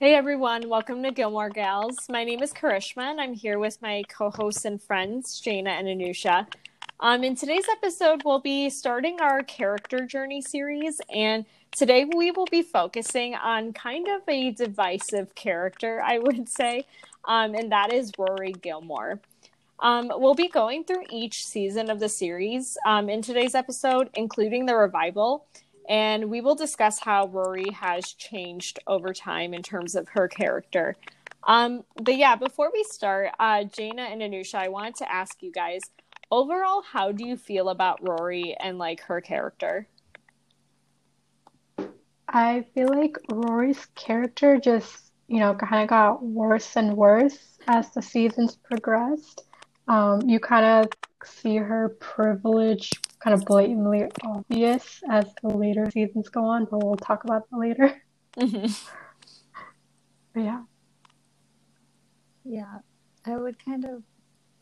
Hey everyone, welcome to Gilmore Gals. My name is Karishma and I'm here with my co hosts and friends, Jaina and Anusha. Um, in today's episode, we'll be starting our character journey series, and today we will be focusing on kind of a divisive character, I would say, um, and that is Rory Gilmore. Um, we'll be going through each season of the series um, in today's episode, including the revival and we will discuss how Rory has changed over time in terms of her character. Um, but yeah, before we start, uh, Jaina and Anusha, I wanted to ask you guys overall, how do you feel about Rory and like her character? I feel like Rory's character just, you know, kind of got worse and worse as the seasons progressed. Um, you kind of see her privilege kind of blatantly obvious as the later seasons go on, but we'll talk about that later. Mm-hmm. But yeah. Yeah, I would kind of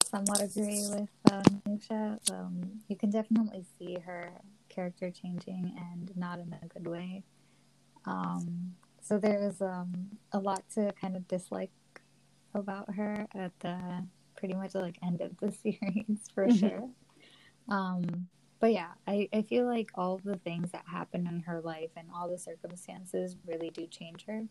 somewhat agree with uh, Nisha. Um, you can definitely see her character changing and not in a good way. Um, so there's um, a lot to kind of dislike about her at the pretty much like end of the series for mm-hmm. sure. Um, but yeah, I, I feel like all the things that happen in her life and all the circumstances really do change her.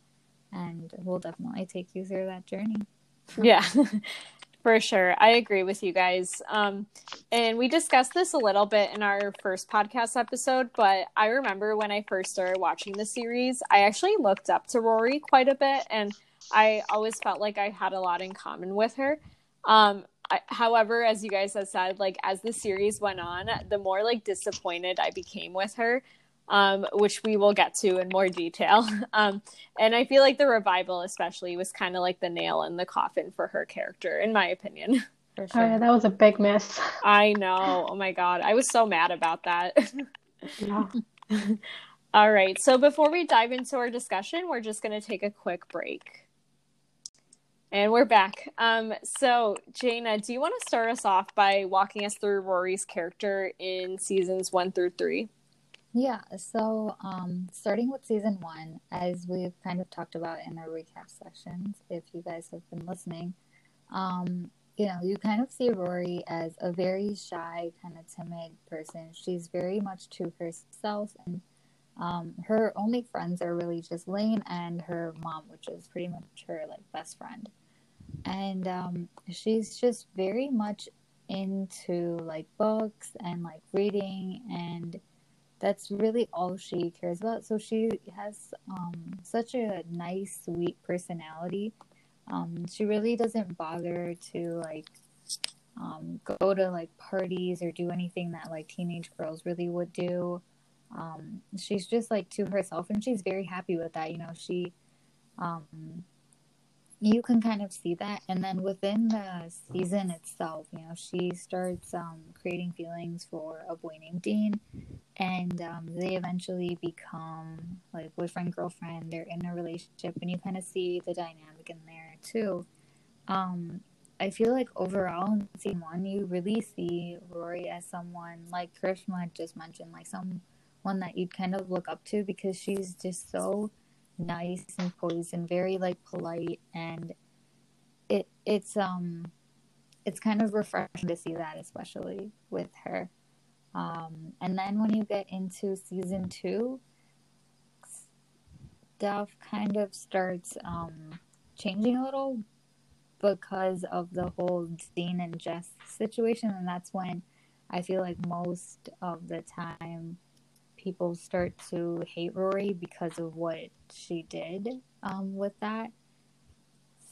And we'll definitely take you through that journey. yeah, for sure. I agree with you guys. Um, and we discussed this a little bit in our first podcast episode, but I remember when I first started watching the series, I actually looked up to Rory quite a bit. And I always felt like I had a lot in common with her. Um, I, however, as you guys have said, like as the series went on, the more like disappointed I became with her, um, which we will get to in more detail. Um, and I feel like the revival, especially, was kind of like the nail in the coffin for her character, in my opinion. Sure. Oh yeah, that was a big miss. I know. Oh my god, I was so mad about that. yeah. All right. So before we dive into our discussion, we're just going to take a quick break. And we're back. Um, so, Jaina, do you want to start us off by walking us through Rory's character in seasons one through three? Yeah, so um, starting with season one, as we've kind of talked about in our recap sessions, if you guys have been listening, um, you know, you kind of see Rory as a very shy, kind of timid person. She's very much to herself, and um, her only friends are really just Lane and her mom, which is pretty much her like best friend. And um, she's just very much into like books and like reading and that's really all she cares about. So she has um, such a nice sweet personality. Um, she really doesn't bother to like um, go to like parties or do anything that like teenage girls really would do um, she's just like to herself and she's very happy with that you know she um, you can kind of see that and then within the season itself you know she starts um, creating feelings for a boy named dean and um, they eventually become like boyfriend girlfriend they're in a relationship and you kind of see the dynamic in there too. Um, i feel like overall in season one you really see rory as someone like Karishma just mentioned like someone that you'd kind of look up to because she's just so nice and poised and very like polite and it it's um it's kind of refreshing to see that especially with her. Um and then when you get into season two stuff kind of starts um changing a little because of the whole Dean and Jess situation and that's when I feel like most of the time people start to hate Rory because of what she did um, with that.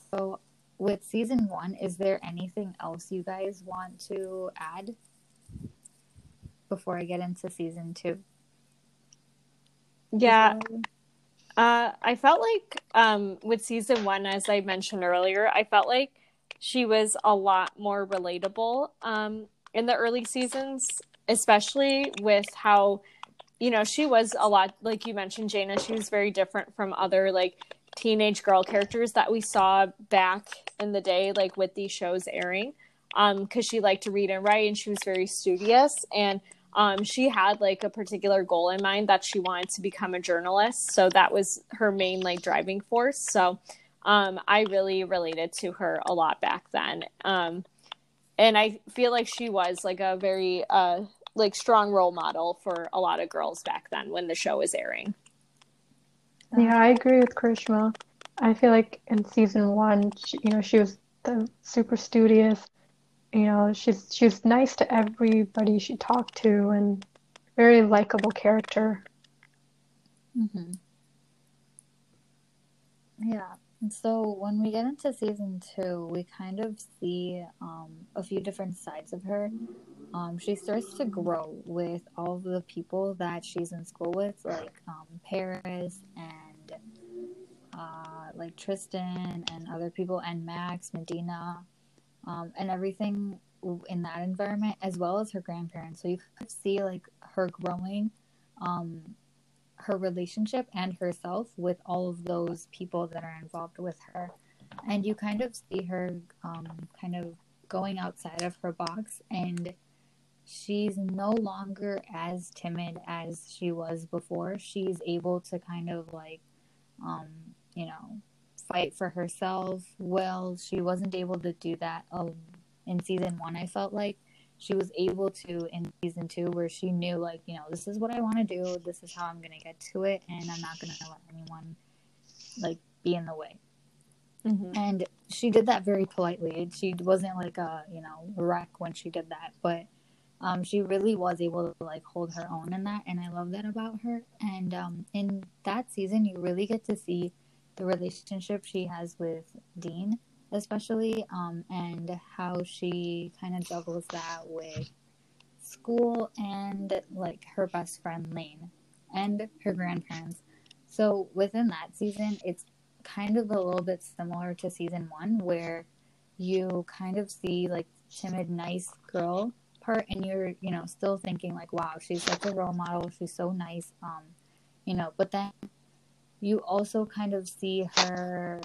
So, with season one, is there anything else you guys want to add before I get into season two? Yeah. Uh, I felt like um, with season one, as I mentioned earlier, I felt like she was a lot more relatable um, in the early seasons, especially with how you know, she was a lot like you mentioned, Jaina. She was very different from other like teenage girl characters that we saw back in the day, like with these shows airing. Um, because she liked to read and write, and she was very studious. And um, she had like a particular goal in mind that she wanted to become a journalist. So that was her main like driving force. So um, I really related to her a lot back then. Um, and I feel like she was like a very uh, like strong role model for a lot of girls back then when the show was airing. Yeah, I agree with Karishma. I feel like in season one, she, you know, she was the super studious. You know, she's she's nice to everybody she talked to, and very likable character. Mm-hmm. Yeah. So when we get into season two, we kind of see um, a few different sides of her. Um, she starts to grow with all the people that she's in school with, like um, Paris and uh, like Tristan and other people, and Max, Medina, um, and everything in that environment, as well as her grandparents. So you could see like her growing um, her relationship and herself with all of those people that are involved with her. And you kind of see her um, kind of going outside of her box, and she's no longer as timid as she was before. She's able to kind of like, um, you know, fight for herself. Well, she wasn't able to do that um, in season one, I felt like she was able to in season two where she knew like you know this is what i want to do this is how i'm gonna get to it and i'm not gonna let anyone like be in the way. Mm-hmm. and she did that very politely. She wasn't like a you know wreck when she did that but um, she really was able to like hold her own in that and i love that about her. And um, in that season you really get to see the relationship she has with dean especially, um, and how she kind of juggles that with school and like her best friend Lane and her grandparents. So within that season, it's kind of a little bit similar to season one, where you kind of see like timid, nice girl part, and you're you know still thinking like, wow, she's such a role model, she's so nice, um, you know. But then you also kind of see her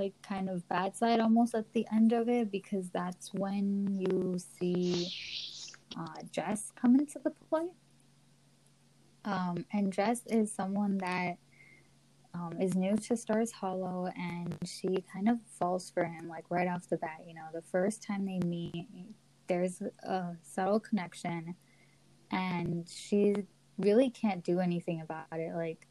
like kind of bad side almost at the end of it because that's when you see uh, Jess come into the play. Um, and Jess is someone that um, is new to Stars Hollow and she kind of falls for him like right off the bat. You know, the first time they meet, there's a subtle connection and she really can't do anything about it. Like,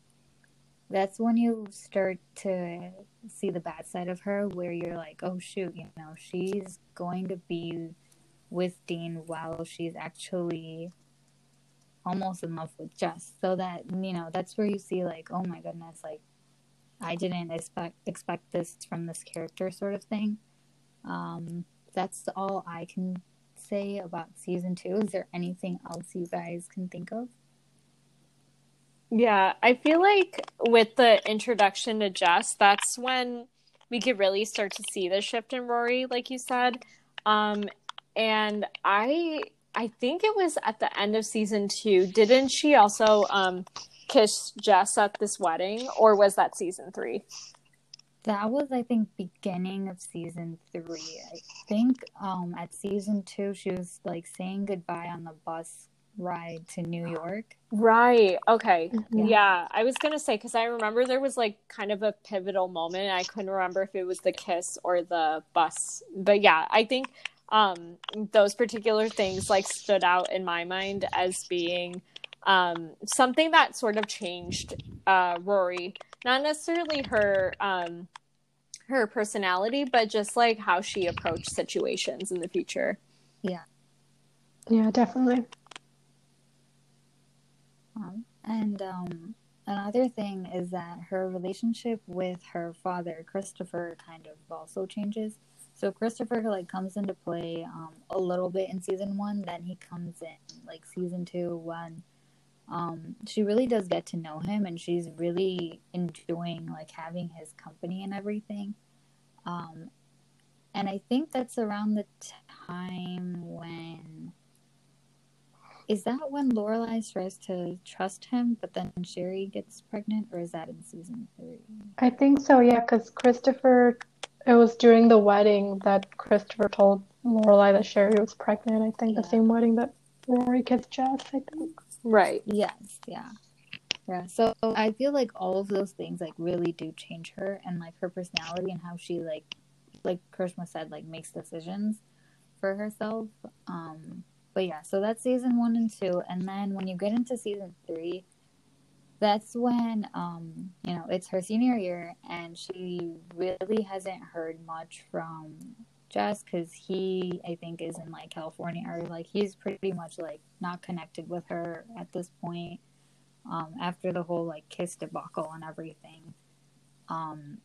that's when you start to see the bad side of her where you're like oh shoot you know she's going to be with dean while she's actually almost in love with jess. So that you know that's where you see like oh my goodness like i didn't expect expect this from this character sort of thing. Um that's all i can say about season two. Is there anything else you guys can think of yeah, I feel like with the introduction to Jess, that's when we could really start to see the shift in Rory, like you said. Um, and I I think it was at the end of season two. Didn't she also um, kiss Jess at this wedding, or was that season three? That was, I think, beginning of season three. I think um, at season two, she was like saying goodbye on the bus ride to New York. Right. Okay. Mm-hmm. Yeah. I was going to say, because I remember there was like kind of a pivotal moment. I couldn't remember if it was the kiss or the bus. But yeah, I think um, those particular things like stood out in my mind as being um, something that sort of changed uh, Rory. Not necessarily her. Um, her personality, but just like how she approached situations in the future. Yeah. Yeah, definitely. And um, another thing is that her relationship with her father, Christopher, kind of also changes. So Christopher like comes into play um, a little bit in season one. Then he comes in like season two when um, she really does get to know him, and she's really enjoying like having his company and everything. Um, and I think that's around the time when is that when Lorelai tries to trust him, but then Sherry gets pregnant, or is that in season three? I think so, yeah, because Christopher, it was during the wedding that Christopher told Lorelai that Sherry was pregnant. I think yeah. the same wedding that Rory gets Jess, I think. Right. Yes, yeah. Yeah. So I feel like all of those things like really do change her and like her personality and how she like like Karishma said, like makes decisions for herself. Um but yeah, so that's season one and two. And then when you get into season three, that's when um, you know, it's her senior year and she really hasn't heard much from Jess because he I think is in like California or like he's pretty much like not connected with her at this point um, after the whole like kiss debacle and everything. Um,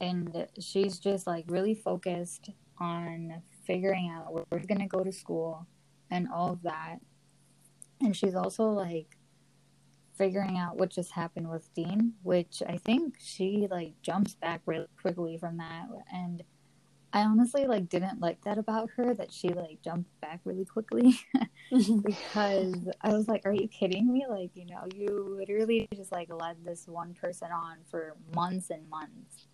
and she's just like really focused on figuring out where we're gonna go to school and all of that. And she's also like figuring out what just happened with Dean, which I think she like jumps back really quickly from that and I honestly like didn't like that about her that she like jumped back really quickly because I was like, are you kidding me? Like, you know, you literally just like led this one person on for months and months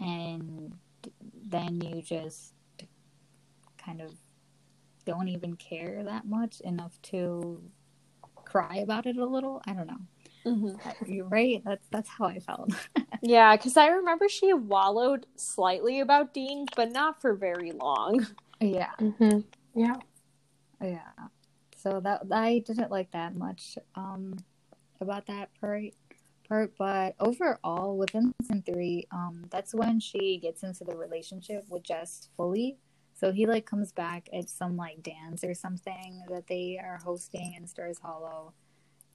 and then you just kind of don't even care that much enough to cry about it a little. I don't know. Mm-hmm. You're right. That's that's how I felt. yeah, because I remember she wallowed slightly about Dean, but not for very long. Yeah. Mm-hmm. Yeah. Yeah. So that I didn't like that much um, about that part. Part, but overall, within season three, um, that's when she gets into the relationship with Jess fully. So he like comes back at some like dance or something that they are hosting in Stars Hollow,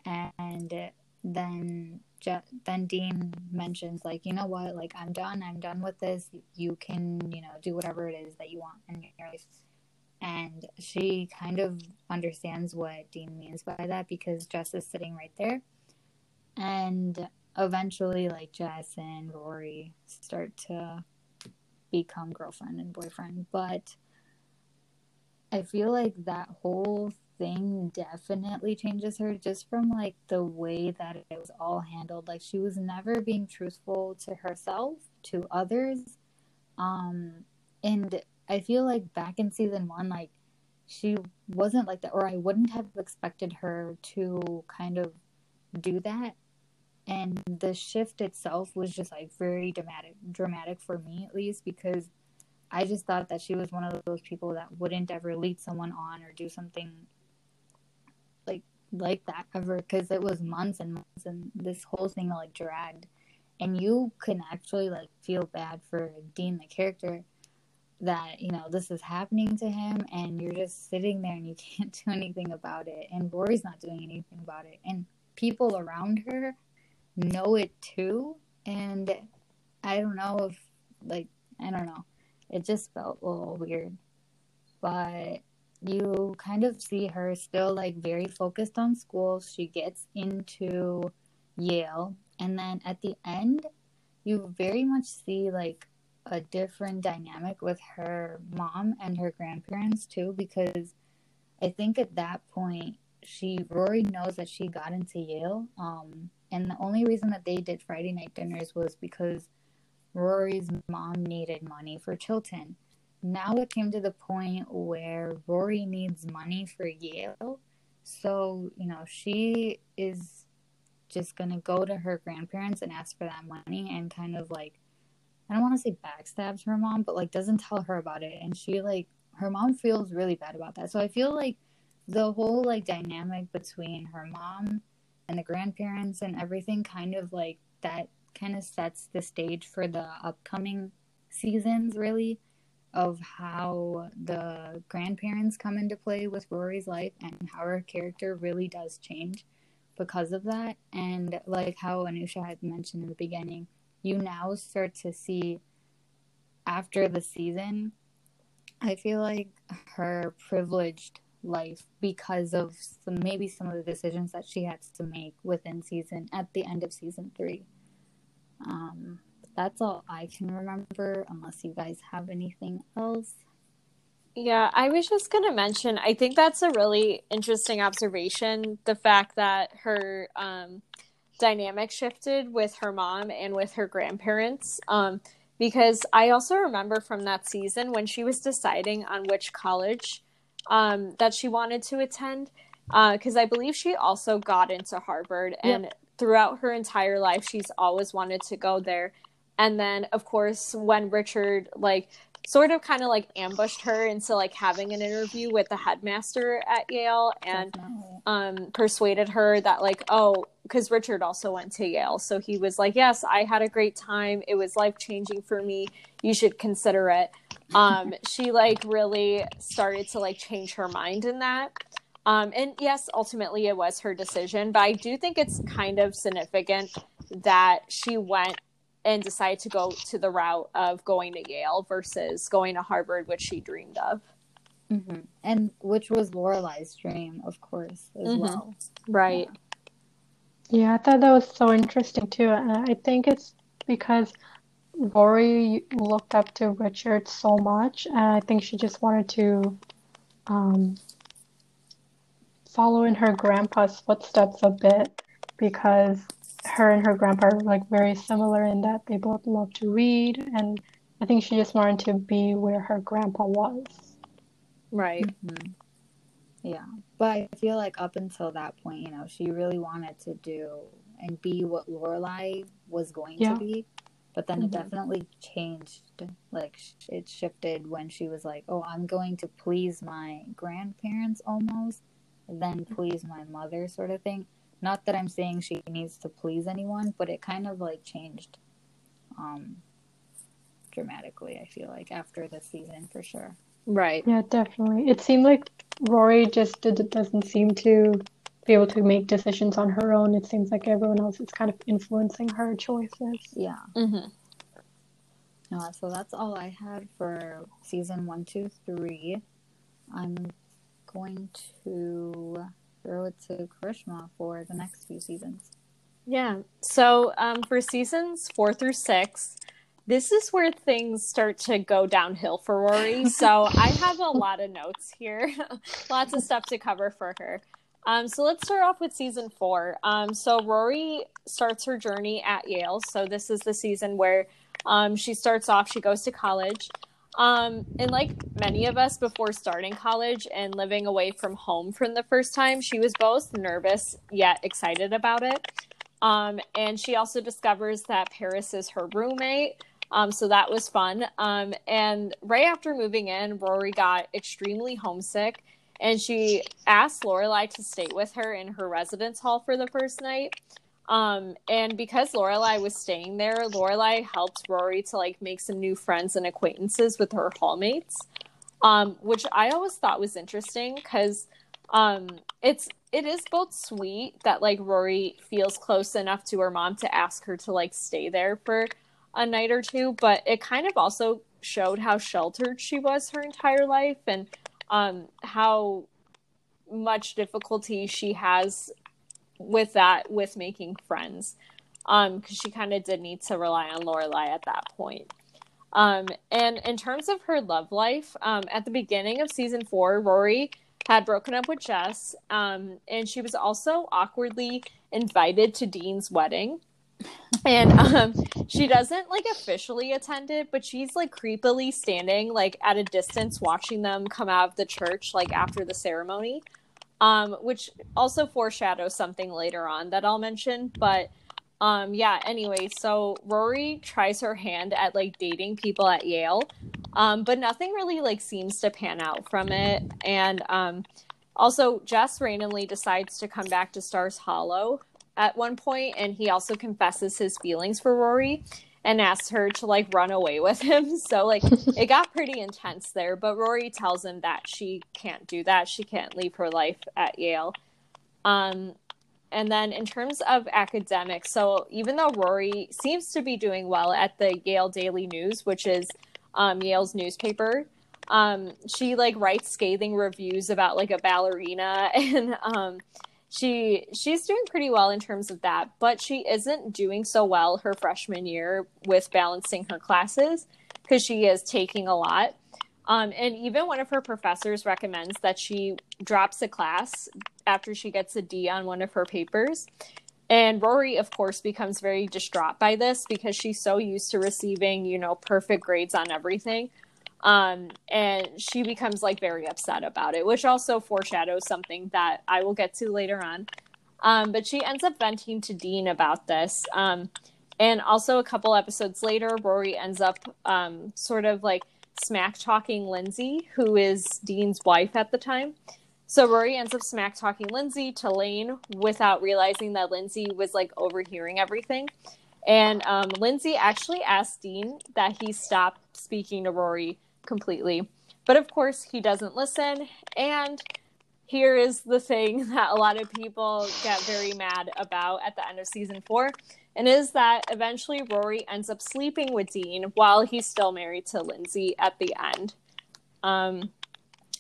and then Je- then Dean mentions like, you know what, like I'm done. I'm done with this. You can you know do whatever it is that you want in your life. And she kind of understands what Dean means by that because Jess is sitting right there. And eventually, like Jess and Rory start to become girlfriend and boyfriend. But I feel like that whole thing definitely changes her just from like the way that it was all handled. Like she was never being truthful to herself, to others. Um and I feel like back in season 1 like she wasn't like that or I wouldn't have expected her to kind of do that and the shift itself was just like very dramatic dramatic for me at least because i just thought that she was one of those people that wouldn't ever lead someone on or do something like like that ever because it was months and months and this whole thing like dragged. And you can actually like feel bad for dean the character that you know this is happening to him and you're just sitting there and you can't do anything about it. And rory's not doing anything about it. And people around her know it too. And I don't know if, like, I don't know. It just felt a little weird. But you kind of see her still, like, very focused on school. She gets into Yale. And then at the end, you very much see, like, a different dynamic with her mom and her grandparents, too, because I think at that point, she Rory knows that she got into Yale. Um, and the only reason that they did Friday night dinners was because Rory's mom needed money for Chilton. Now it came to the point where Rory needs money for Yale. So, you know, she is just going to go to her grandparents and ask for that money and kind of like, I don't want to say backstabs her mom, but like doesn't tell her about it. And she like, her mom feels really bad about that. So I feel like the whole like dynamic between her mom and the grandparents and everything kind of like that kind of sets the stage for the upcoming seasons really of how the grandparents come into play with Rory's life and how her character really does change because of that. And like how Anusha had mentioned in the beginning you now start to see after the season I feel like her privileged life because of some maybe some of the decisions that she had to make within season at the end of season three. Um, that's all I can remember, unless you guys have anything else. Yeah, I was just going to mention, I think that's a really interesting observation. The fact that her um, dynamic shifted with her mom and with her grandparents. Um, because I also remember from that season when she was deciding on which college um, that she wanted to attend because uh, I believe she also got into Harvard and yep. throughout her entire life she's always wanted to go there. And then of course when Richard like sort of kind of like ambushed her into like having an interview with the headmaster at Yale and um persuaded her that like oh because Richard also went to Yale. So he was like yes I had a great time. It was life changing for me. You should consider it um she like really started to like change her mind in that um and yes ultimately it was her decision but I do think it's kind of significant that she went and decided to go to the route of going to Yale versus going to Harvard, which she dreamed of. Mm-hmm. And which was Lorelai's dream, of course, as mm-hmm. well. Right. Yeah. yeah, I thought that was so interesting too. And I think it's because Rory looked up to Richard so much, and I think she just wanted to um, follow in her grandpa's footsteps a bit because her and her grandpa are like very similar in that they both love to read and I think she just wanted to be where her grandpa was. Right. Mm-hmm. Yeah. But I feel like up until that point, you know, she really wanted to do and be what Lorelai was going yeah. to be. But then mm-hmm. it definitely changed. Like it shifted when she was like, "Oh, I'm going to please my grandparents almost, then please my mother," sort of thing. Not that I'm saying she needs to please anyone, but it kind of like changed um dramatically, I feel like, after the season for sure. Right. Yeah, definitely. It seemed like Rory just did, doesn't seem to be able to make decisions on her own. It seems like everyone else is kind of influencing her choices. Yeah. Mm-hmm. Uh, so that's all I had for season one, two, three. I'm going to throw it to Karishma for the next few seasons. Yeah. So um, for seasons four through six, this is where things start to go downhill for Rory. So I have a lot of notes here, lots of stuff to cover for her. Um, so let's start off with season four. Um, so Rory starts her journey at Yale. So this is the season where um, she starts off, she goes to college. Um, and like many of us before starting college and living away from home from the first time, she was both nervous yet excited about it. Um, and she also discovers that Paris is her roommate. Um, so that was fun. Um, and right after moving in, Rory got extremely homesick and she asked Lorelai to stay with her in her residence hall for the first night. Um, and because Lorelai was staying there, Lorelai helped Rory to like make some new friends and acquaintances with her hallmates, um, which I always thought was interesting because um, it's it is both sweet that like Rory feels close enough to her mom to ask her to like stay there for a night or two, but it kind of also showed how sheltered she was her entire life and um, how much difficulty she has with that with making friends. Um because she kind of did need to rely on lorelai at that point. Um and in terms of her love life um at the beginning of season four rory had broken up with jess um and she was also awkwardly invited to dean's wedding and um she doesn't like officially attend it but she's like creepily standing like at a distance watching them come out of the church like after the ceremony um, which also foreshadows something later on that I'll mention. But um, yeah, anyway, so Rory tries her hand at like dating people at Yale, um, but nothing really like seems to pan out from it. And um, also, Jess randomly decides to come back to Stars Hollow at one point, and he also confesses his feelings for Rory and asks her to like run away with him. So like it got pretty intense there, but Rory tells him that she can't do that. She can't leave her life at Yale. Um and then in terms of academics, so even though Rory seems to be doing well at the Yale Daily News, which is um, Yale's newspaper, um, she like writes scathing reviews about like a ballerina and um, she she's doing pretty well in terms of that, but she isn't doing so well her freshman year with balancing her classes because she is taking a lot. Um, and even one of her professors recommends that she drops a class after she gets a D on one of her papers. And Rory, of course, becomes very distraught by this because she's so used to receiving, you know, perfect grades on everything. Um, and she becomes like very upset about it, which also foreshadows something that I will get to later on. Um, but she ends up venting to Dean about this. Um, and also, a couple episodes later, Rory ends up um, sort of like smack talking Lindsay, who is Dean's wife at the time. So Rory ends up smack talking Lindsay to Lane without realizing that Lindsay was like overhearing everything. And um, Lindsay actually asked Dean that he stop speaking to Rory completely. But of course, he doesn't listen. And here is the thing that a lot of people get very mad about at the end of season four, and is that eventually Rory ends up sleeping with Dean while he's still married to Lindsay at the end. Um,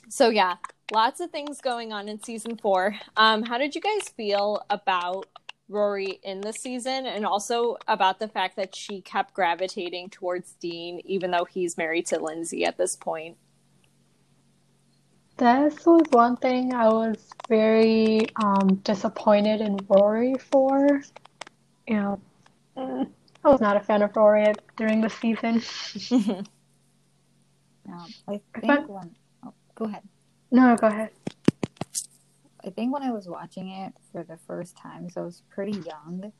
so yeah, lots of things going on in season four. Um, how did you guys feel about Rory in the season, and also about the fact that she kept gravitating towards Dean, even though he's married to Lindsay at this point? This was one thing I was very um, disappointed in Rory for. You know, I was not a fan of Rory during the season. Um, I think when, oh, go ahead. No, go ahead. I think when I was watching it for the first time, so I was pretty young.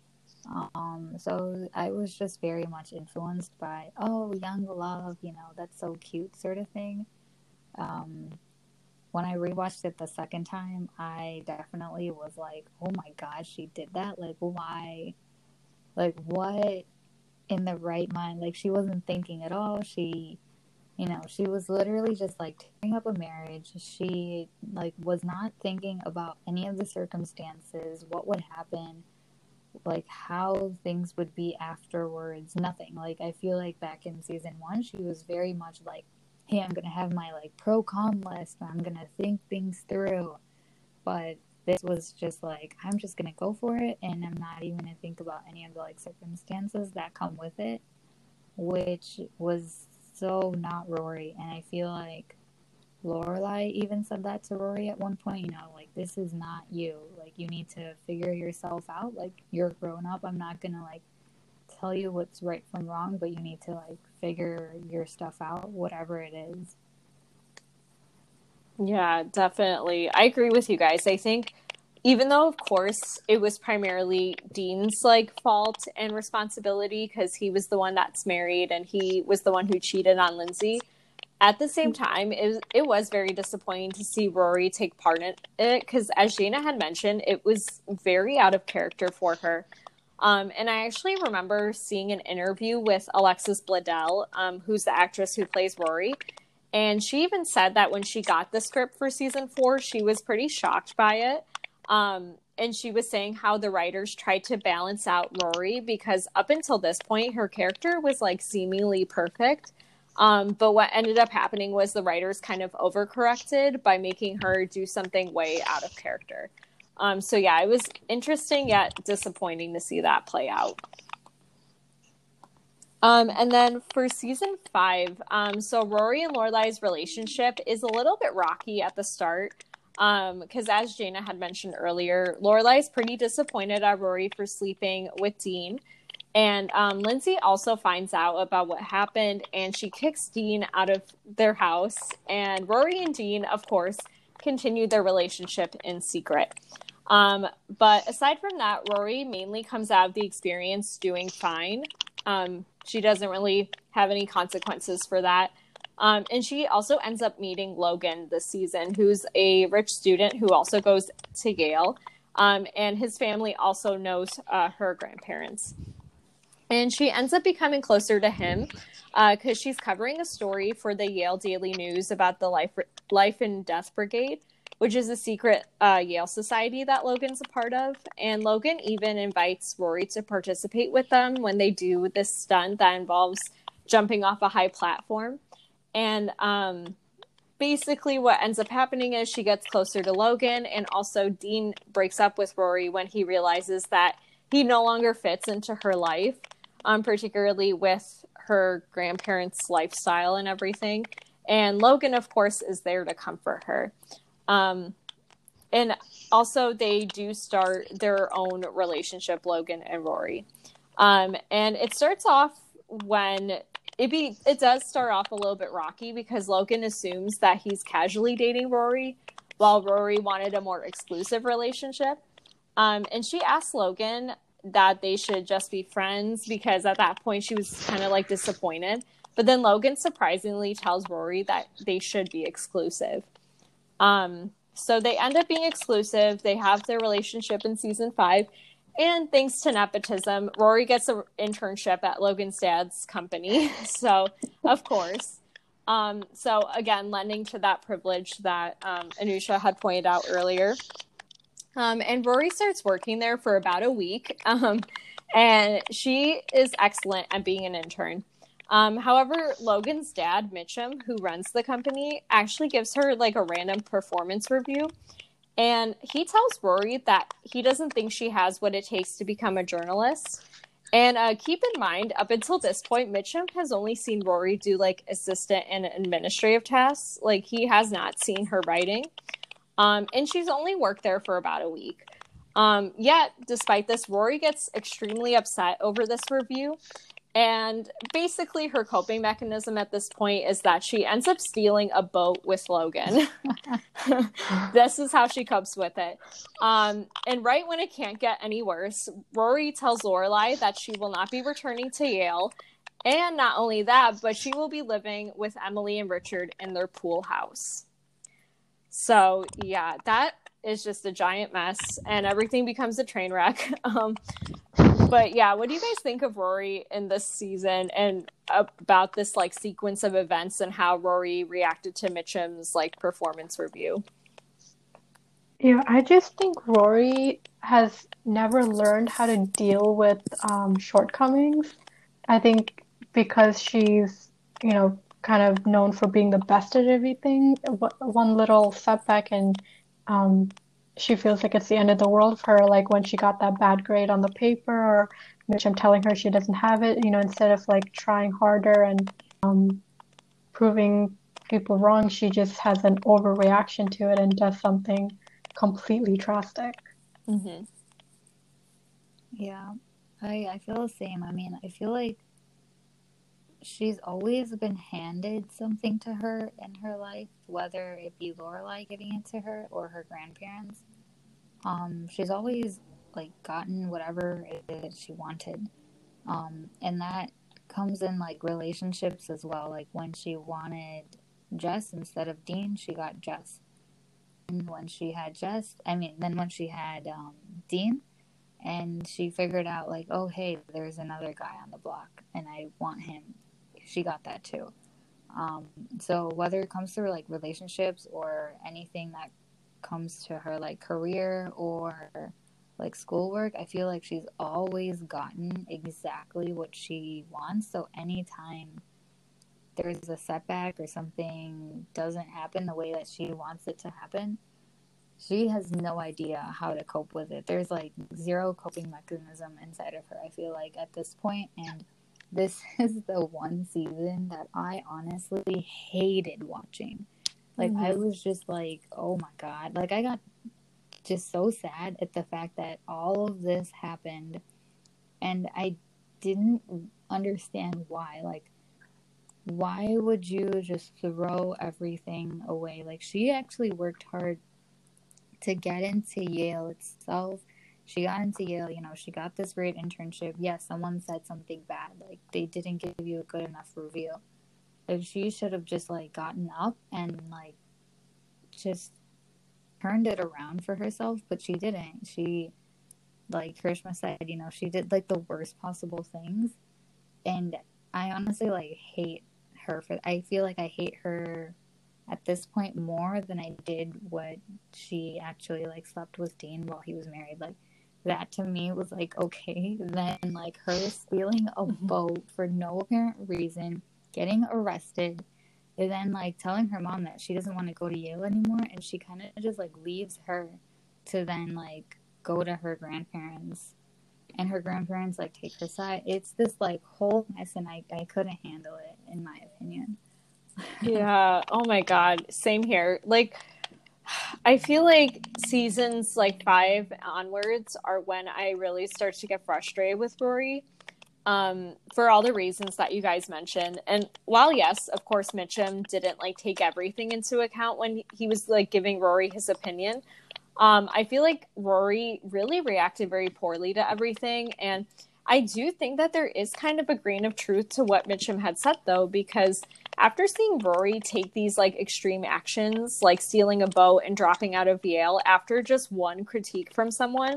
Um, so I was just very much influenced by, oh, young love, you know, that's so cute, sort of thing. Um, when I rewatched it the second time, I definitely was like, oh my gosh, she did that. Like, why? Like, what in the right mind? Like, she wasn't thinking at all. She you know she was literally just like tearing up a marriage. She like was not thinking about any of the circumstances what would happen like how things would be afterwards nothing. Like i feel like back in season one she was very much like hey i'm gonna have my like pro con list i'm gonna think things through. But this was just like i'm just gonna go for it and i'm not even gonna think about any of the like circumstances that come with it which was so not Rory. And I feel like Lorelai even said that to Rory at one point, you know, like this is not you. Like you need to figure yourself out. Like you're grown up. I'm not gonna like tell you what's right from wrong, but you need to like figure your stuff out, whatever it is. Yeah, definitely. I agree with you guys. I think even though of course it was primarily Dean's like fault and responsibility because he was the one that's married and he was the one who cheated on Lindsay. At the same time, it was, it was very disappointing to see Rory take part in it because, as Jaina had mentioned, it was very out of character for her. Um, and I actually remember seeing an interview with Alexis Bledel, um, who's the actress who plays Rory. And she even said that when she got the script for season four, she was pretty shocked by it um, and she was saying how the writers tried to balance out Rory because up until this point, her character was like seemingly perfect. Um, but what ended up happening was the writers kind of overcorrected by making her do something way out of character. Um, so yeah, it was interesting yet disappointing to see that play out. Um, and then for season five, um, so Rory and Lorelai's relationship is a little bit rocky at the start. Um, because as Jaina had mentioned earlier, Lorelai is pretty disappointed at Rory for sleeping with Dean. And um, Lindsay also finds out about what happened and she kicks Dean out of their house. And Rory and Dean, of course, continue their relationship in secret. Um, but aside from that, Rory mainly comes out of the experience doing fine. Um, she doesn't really have any consequences for that. Um, and she also ends up meeting Logan this season, who's a rich student who also goes to Yale. Um, and his family also knows uh, her grandparents. And she ends up becoming closer to him because uh, she's covering a story for the Yale Daily News about the Life, Life and Death Brigade, which is a secret uh, Yale society that Logan's a part of. And Logan even invites Rory to participate with them when they do this stunt that involves jumping off a high platform. And um, basically, what ends up happening is she gets closer to Logan, and also Dean breaks up with Rory when he realizes that he no longer fits into her life, um, particularly with her grandparents' lifestyle and everything. And Logan, of course, is there to comfort her. Um, and also, they do start their own relationship, Logan and Rory. Um, and it starts off when it be it does start off a little bit rocky because Logan assumes that he's casually dating Rory, while Rory wanted a more exclusive relationship. Um, and she asked Logan that they should just be friends because at that point she was kind of like disappointed. But then Logan surprisingly tells Rory that they should be exclusive. Um, so they end up being exclusive. They have their relationship in season five. And thanks to nepotism, Rory gets an internship at Logan's dad's company. So, of course. Um, so, again, lending to that privilege that um, Anusha had pointed out earlier. Um, and Rory starts working there for about a week. Um, and she is excellent at being an intern. Um, however, Logan's dad, Mitchum, who runs the company, actually gives her like a random performance review. And he tells Rory that he doesn't think she has what it takes to become a journalist. And uh, keep in mind, up until this point, Mitchum has only seen Rory do like assistant and administrative tasks. Like he has not seen her writing. Um, and she's only worked there for about a week. Um, yet, despite this, Rory gets extremely upset over this review and basically, her coping mechanism at this point is that she ends up stealing a boat with Logan. this is how she copes with it. Um, and right when it can't get any worse, Rory tells Lorelai that she will not be returning to Yale. And not only that, but she will be living with Emily and Richard in their pool house. So, yeah, that is just a giant mess, and everything becomes a train wreck. Um, but yeah, what do you guys think of Rory in this season and about this like sequence of events and how Rory reacted to Mitchum's like performance review? Yeah, I just think Rory has never learned how to deal with um, shortcomings. I think because she's, you know, kind of known for being the best at everything, one little setback and um, she feels like it's the end of the world for her, like when she got that bad grade on the paper, or Mitchum telling her she doesn't have it, you know, instead of like trying harder and um, proving people wrong, she just has an overreaction to it and does something completely drastic. Mm-hmm. Yeah, I I feel the same. I mean, I feel like she's always been handed something to her in her life, whether it be Lorelai giving it to her or her grandparents. Um, she's always like gotten whatever it is she wanted. Um, and that comes in like relationships as well. Like when she wanted Jess instead of Dean, she got Jess. And when she had Jess, I mean, then when she had um, Dean, and she figured out like, oh hey, there's another guy on the block, and I want him she got that too. Um, so whether it comes to like relationships or anything that comes to her like career or like schoolwork, I feel like she's always gotten exactly what she wants. So anytime there's a setback or something doesn't happen the way that she wants it to happen, she has no idea how to cope with it. There's like zero coping mechanism inside of her, I feel like, at this point, and this is the one season that I honestly hated watching. Like mm-hmm. I was just like, oh my god. Like I got just so sad at the fact that all of this happened and I didn't understand why. Like why would you just throw everything away? Like she actually worked hard to get into Yale itself she got into Yale, you know, she got this great internship. Yes, someone said something bad, like they didn't give you a good enough review. Like she should have just like gotten up and like just turned it around for herself, but she didn't. She like Karishma said, you know, she did like the worst possible things. And I honestly like hate her for I feel like I hate her at this point more than I did what she actually like slept with Dean while he was married. Like that to me was like okay then like her stealing a mm-hmm. boat for no apparent reason getting arrested and then like telling her mom that she doesn't want to go to yale anymore and she kind of just like leaves her to then like go to her grandparents and her grandparents like take her side. It's this like whole mess and i, I couldn't handle it in my opinion. Yeah. Oh my god. Same here. Like I feel like seasons like five onwards are when I really start to get frustrated with Rory. um, for all the reasons that you guys mentioned. And while yes, of course, Mitchum didn't like take everything into account when he was like giving Rory his opinion. Um, I feel like Rory really reacted very poorly to everything, and I do think that there is kind of a grain of truth to what Mitchum had said, though, because after seeing Rory take these like extreme actions, like stealing a boat and dropping out of Yale after just one critique from someone,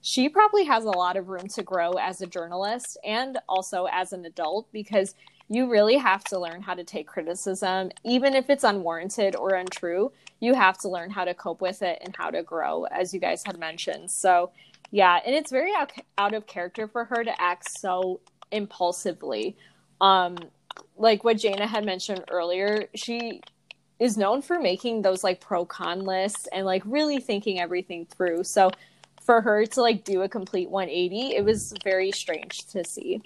she probably has a lot of room to grow as a journalist and also as an adult because you really have to learn how to take criticism, even if it's unwarranted or untrue. You have to learn how to cope with it and how to grow, as you guys had mentioned. So, yeah, and it's very out, of character for her to act so impulsively. Um, like what Jaina had mentioned earlier, she is known for making those like pro con lists and like really thinking everything through. So, for her to like do a complete 180, it was very strange to see.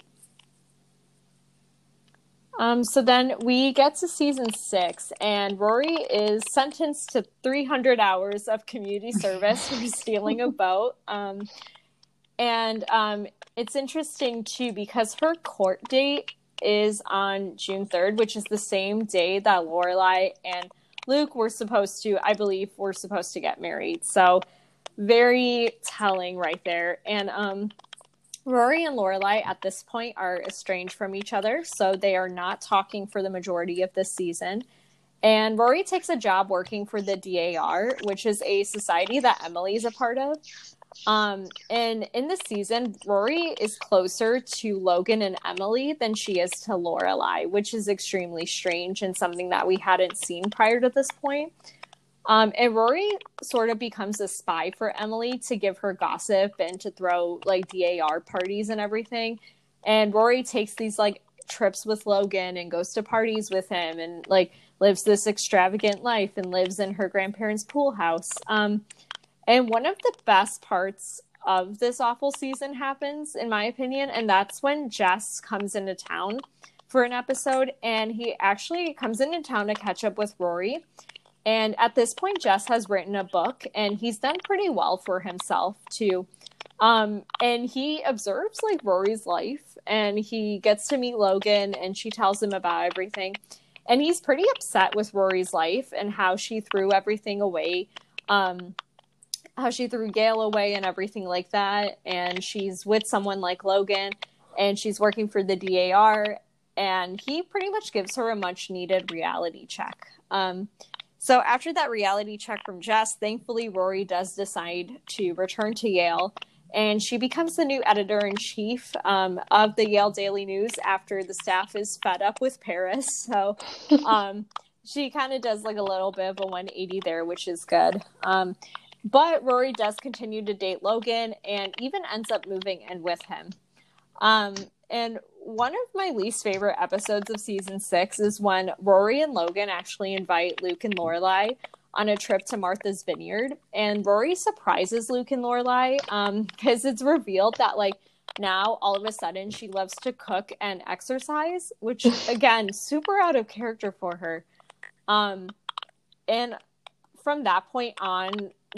Um, so then we get to season six, and Rory is sentenced to 300 hours of community service for stealing a boat. Um, and um, it's interesting too because her court date is on June 3rd, which is the same day that Lorelai and Luke were supposed to, I believe, were supposed to get married. So very telling right there. And um, Rory and Lorelai at this point are estranged from each other, so they are not talking for the majority of this season. And Rory takes a job working for the DAR, which is a society that Emily is a part of. Um, and in the season, Rory is closer to Logan and Emily than she is to Lorelai, which is extremely strange and something that we hadn't seen prior to this point. Um, and Rory sort of becomes a spy for Emily to give her gossip and to throw like DAR parties and everything. And Rory takes these like trips with Logan and goes to parties with him and like lives this extravagant life and lives in her grandparents' pool house. Um, and one of the best parts of this awful season happens, in my opinion, and that's when Jess comes into town for an episode and he actually comes into town to catch up with Rory and at this point, Jess has written a book and he's done pretty well for himself too. Um, and he observes like Rory's life and he gets to meet Logan and she tells him about everything. And he's pretty upset with Rory's life and how she threw everything away. Um, how she threw Yale away and everything like that. And she's with someone like Logan and she's working for the DAR. And he pretty much gives her a much needed reality check. Um, so after that reality check from Jess, thankfully Rory does decide to return to Yale, and she becomes the new editor in chief um, of the Yale Daily News after the staff is fed up with Paris. So um, she kind of does like a little bit of a 180 there, which is good. Um, but Rory does continue to date Logan and even ends up moving in with him. Um, and one of my least favorite episodes of season six is when Rory and Logan actually invite Luke and Lorelai on a trip to Martha's Vineyard, and Rory surprises Luke and Lorelai because um, it's revealed that like now all of a sudden she loves to cook and exercise, which again super out of character for her. Um, and from that point on,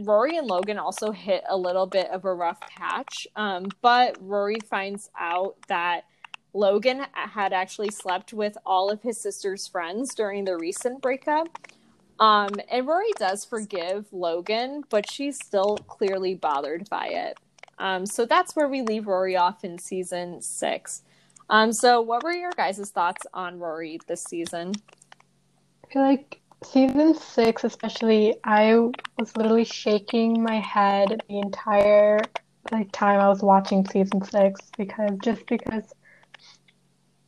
Rory and Logan also hit a little bit of a rough patch. Um, but Rory finds out that Logan had actually slept with all of his sister's friends during the recent breakup. Um, and Rory does forgive Logan, but she's still clearly bothered by it. Um, so that's where we leave Rory off in season six. Um, so what were your guys' thoughts on Rory this season? I feel like season six, especially, I was literally shaking my head the entire like time I was watching season six because just because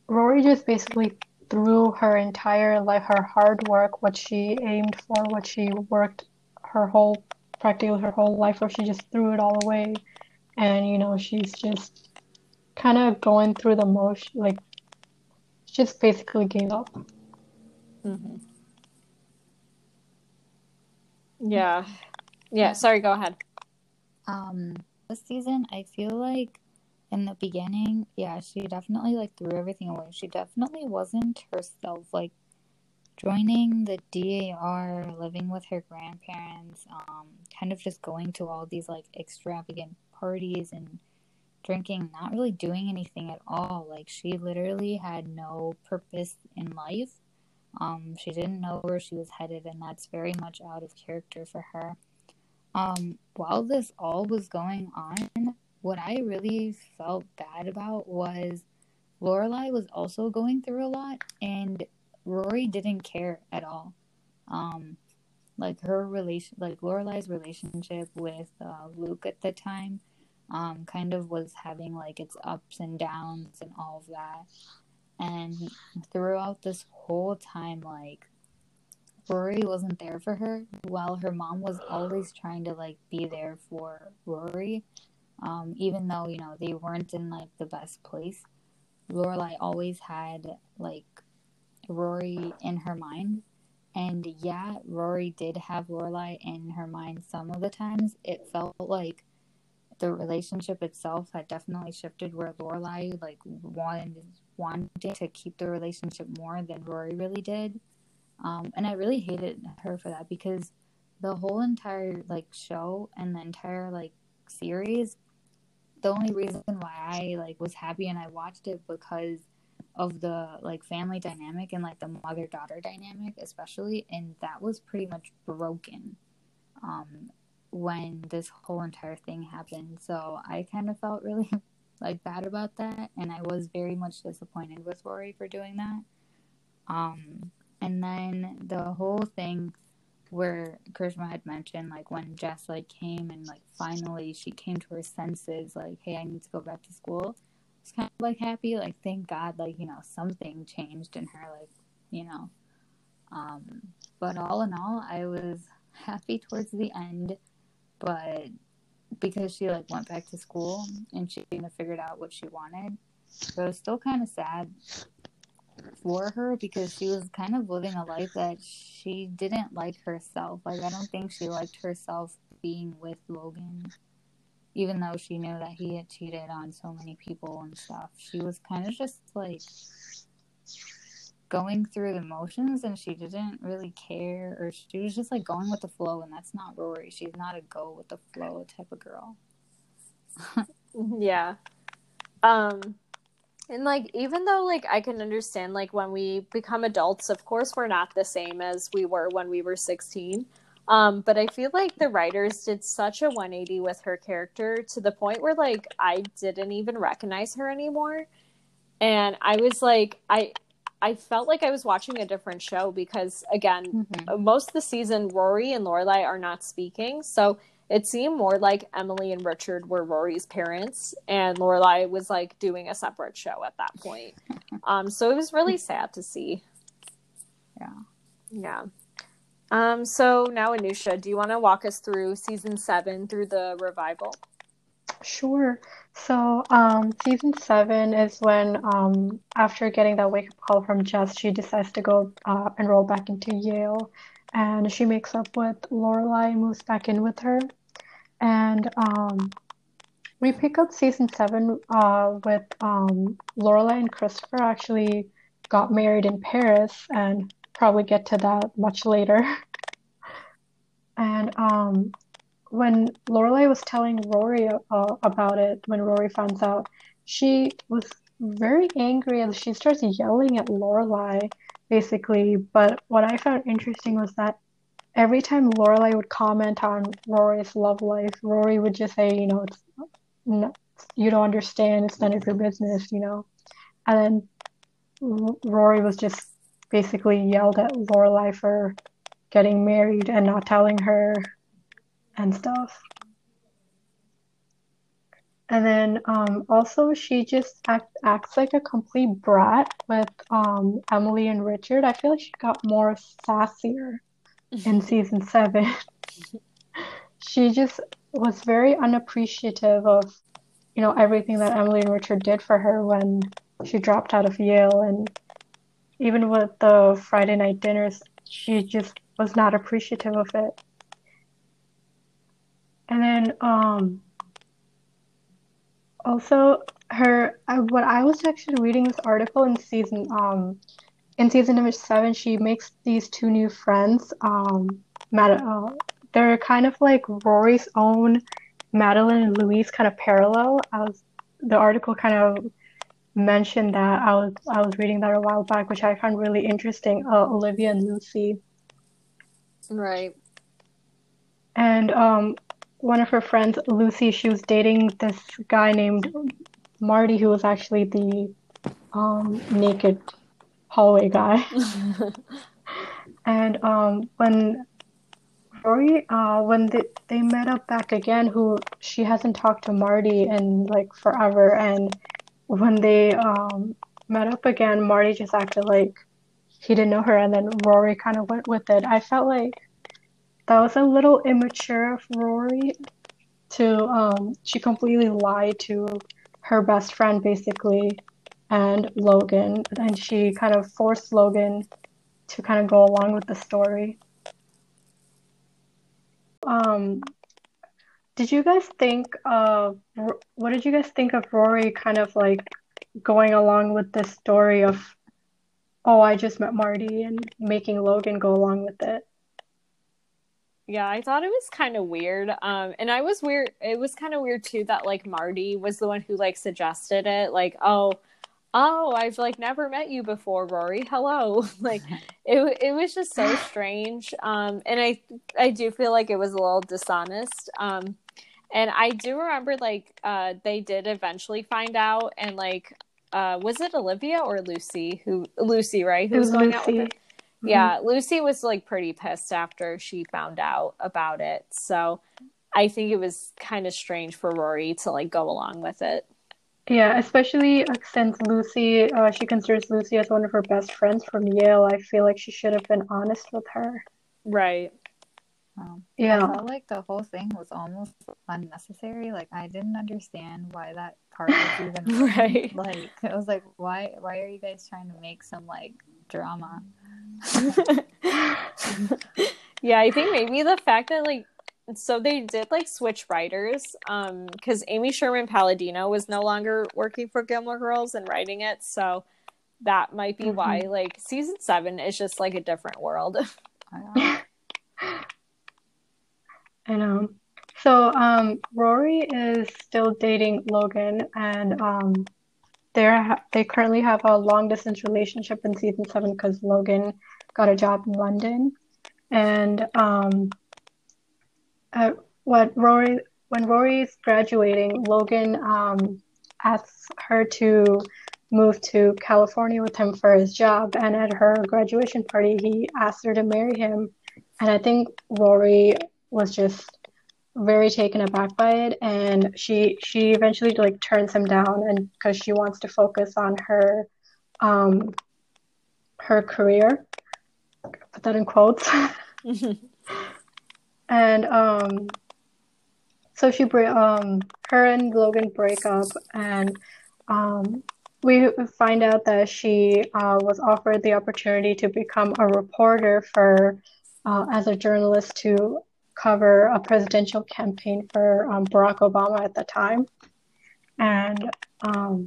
Rory just basically threw her entire life, her hard work, what she aimed for, what she worked her whole, practically her whole life for, she just threw it all away. And, you know, she's just kind of going through the motion, like, just basically gave up. Mm-hmm. Yeah. Yeah, sorry, go ahead. Um, this season, I feel like in the beginning, yeah, she definitely like threw everything away. She definitely wasn't herself. Like joining the DAR, living with her grandparents, um, kind of just going to all these like extravagant parties and drinking, not really doing anything at all. Like she literally had no purpose in life. Um, she didn't know where she was headed, and that's very much out of character for her. Um, while this all was going on, what I really felt bad about was Lorelai was also going through a lot, and Rory didn't care at all. Um, like her relation, like Lorelai's relationship with uh, Luke at the time, um, kind of was having like its ups and downs and all of that. And throughout this whole time, like Rory wasn't there for her, while her mom was always trying to like be there for Rory, um, even though you know they weren't in like the best place. Lorelai always had like Rory in her mind. And yeah, Rory did have Lorelai in her mind some of the times. It felt like the relationship itself had definitely shifted where Lorelai like wanted wanted to keep the relationship more than Rory really did. Um, and I really hated her for that because the whole entire like show and the entire like series, the only reason why I like was happy and I watched it because of the like family dynamic and like the mother daughter dynamic especially and that was pretty much broken um when this whole entire thing happened. So i kind of felt really like bad about that and i was very much disappointed with rory for doing that. Um and then the whole thing where Karishma had mentioned, like when Jess like came and like finally she came to her senses, like, hey, I need to go back to school was kind of like happy, like thank God, like you know something changed in her, like you know. Um, but all in all, I was happy towards the end, but because she like went back to school and she kind of figured out what she wanted, so it was still kind of sad for her because she was kind of living a life that she didn't like herself. Like I don't think she liked herself being with Logan even though she knew that he had cheated on so many people and stuff, she was kind of just like going through the motions and she didn't really care or she was just like going with the flow and that's not Rory. She's not a go with the flow type of girl. yeah. Um and like even though like I can understand like when we become adults, of course we're not the same as we were when we were 16. Um, but I feel like the writers did such a 180 with her character to the point where like I didn't even recognize her anymore. And I was like, I I felt like I was watching a different show because again, mm-hmm. most of the season Rory and Lorelai are not speaking. So it seemed more like Emily and Richard were Rory's parents and Lorelai was like doing a separate show at that point. um, so it was really sad to see. Yeah. Yeah. Um, so now, Anusha, do you want to walk us through season seven through the revival? Sure. So, um, season seven is when, um, after getting that wake up call from Jess, she decides to go uh, enroll back into Yale, and she makes up with Lorelai and moves back in with her. And um, we pick up season seven uh, with um, Lorelai and Christopher actually got married in Paris, and probably get to that much later. and um, when Lorelai was telling Rory uh, about it, when Rory finds out, she was very angry and she starts yelling at Lorelai, basically. But what I found interesting was that every time Lorelai would comment on Rory's love life, Rory would just say, you know, it's no, you don't understand, it's none of your business, you know. And then Rory was just basically yelled at Lorelai for getting married and not telling her and stuff. And then um, also she just act, acts like a complete brat with um, Emily and Richard. I feel like she got more sassier in season seven. she just was very unappreciative of, you know, everything that Emily and Richard did for her when she dropped out of Yale and even with the Friday night dinners, she just was not appreciative of it. And then um also her I, what I was actually reading this article in season um in season number seven she makes these two new friends um Mad- uh, they're kind of like Rory's own Madeline and Louise kind of parallel as the article kind of mentioned that I was I was reading that a while back, which I found really interesting. Uh, Olivia and Lucy. Right. And um, one of her friends, Lucy, she was dating this guy named Marty, who was actually the um, naked hallway guy. and um, when Rory, uh, when they, they met up back again, who she hasn't talked to Marty in like forever, and when they um, met up again, Marty just acted like he didn't know her, and then Rory kind of went with it. I felt like that was a little immature of Rory to um, she completely lied to her best friend basically and Logan, and she kind of forced Logan to kind of go along with the story. Um, did you guys think of what did you guys think of Rory kind of like going along with this story of oh I just met Marty and making Logan go along with it? Yeah, I thought it was kind of weird. Um, and I was weird. It was kind of weird too that like Marty was the one who like suggested it. Like, oh, oh, I've like never met you before, Rory. Hello. like, it it was just so strange. Um, and I I do feel like it was a little dishonest. Um, and I do remember like uh they did eventually find out, and like uh was it Olivia or Lucy who Lucy right who was, going Lucy. out with it? Mm-hmm. Yeah, Lucy was like pretty pissed after she found out about it. So I think it was kind of strange for Rory to like go along with it. Yeah, especially uh, since Lucy, uh, she considers Lucy as one of her best friends from Yale. I feel like she should have been honest with her. Right. Um, yeah. I felt like the whole thing was almost unnecessary. Like I didn't understand why that part was even right. Like I was like, why? Why are you guys trying to make some like drama? yeah, I think maybe the fact that like so they did like switch writers um because amy sherman palladino was no longer working for gilmore girls and writing it so that might be mm-hmm. why like season seven is just like a different world. I know. So um rory is still dating logan and um they're they currently have a long distance relationship in season seven because logan got a job in London, and um, uh, what Rory when Rory's graduating, Logan um, asks her to move to California with him for his job, and at her graduation party, he asked her to marry him, and I think Rory was just very taken aback by it. And she she eventually like turns him down and because she wants to focus on her um her career. Put that in quotes. and um, so she break um, her and Logan break up, and um, we find out that she uh, was offered the opportunity to become a reporter for uh, as a journalist to cover a presidential campaign for um, Barack Obama at the time, and um,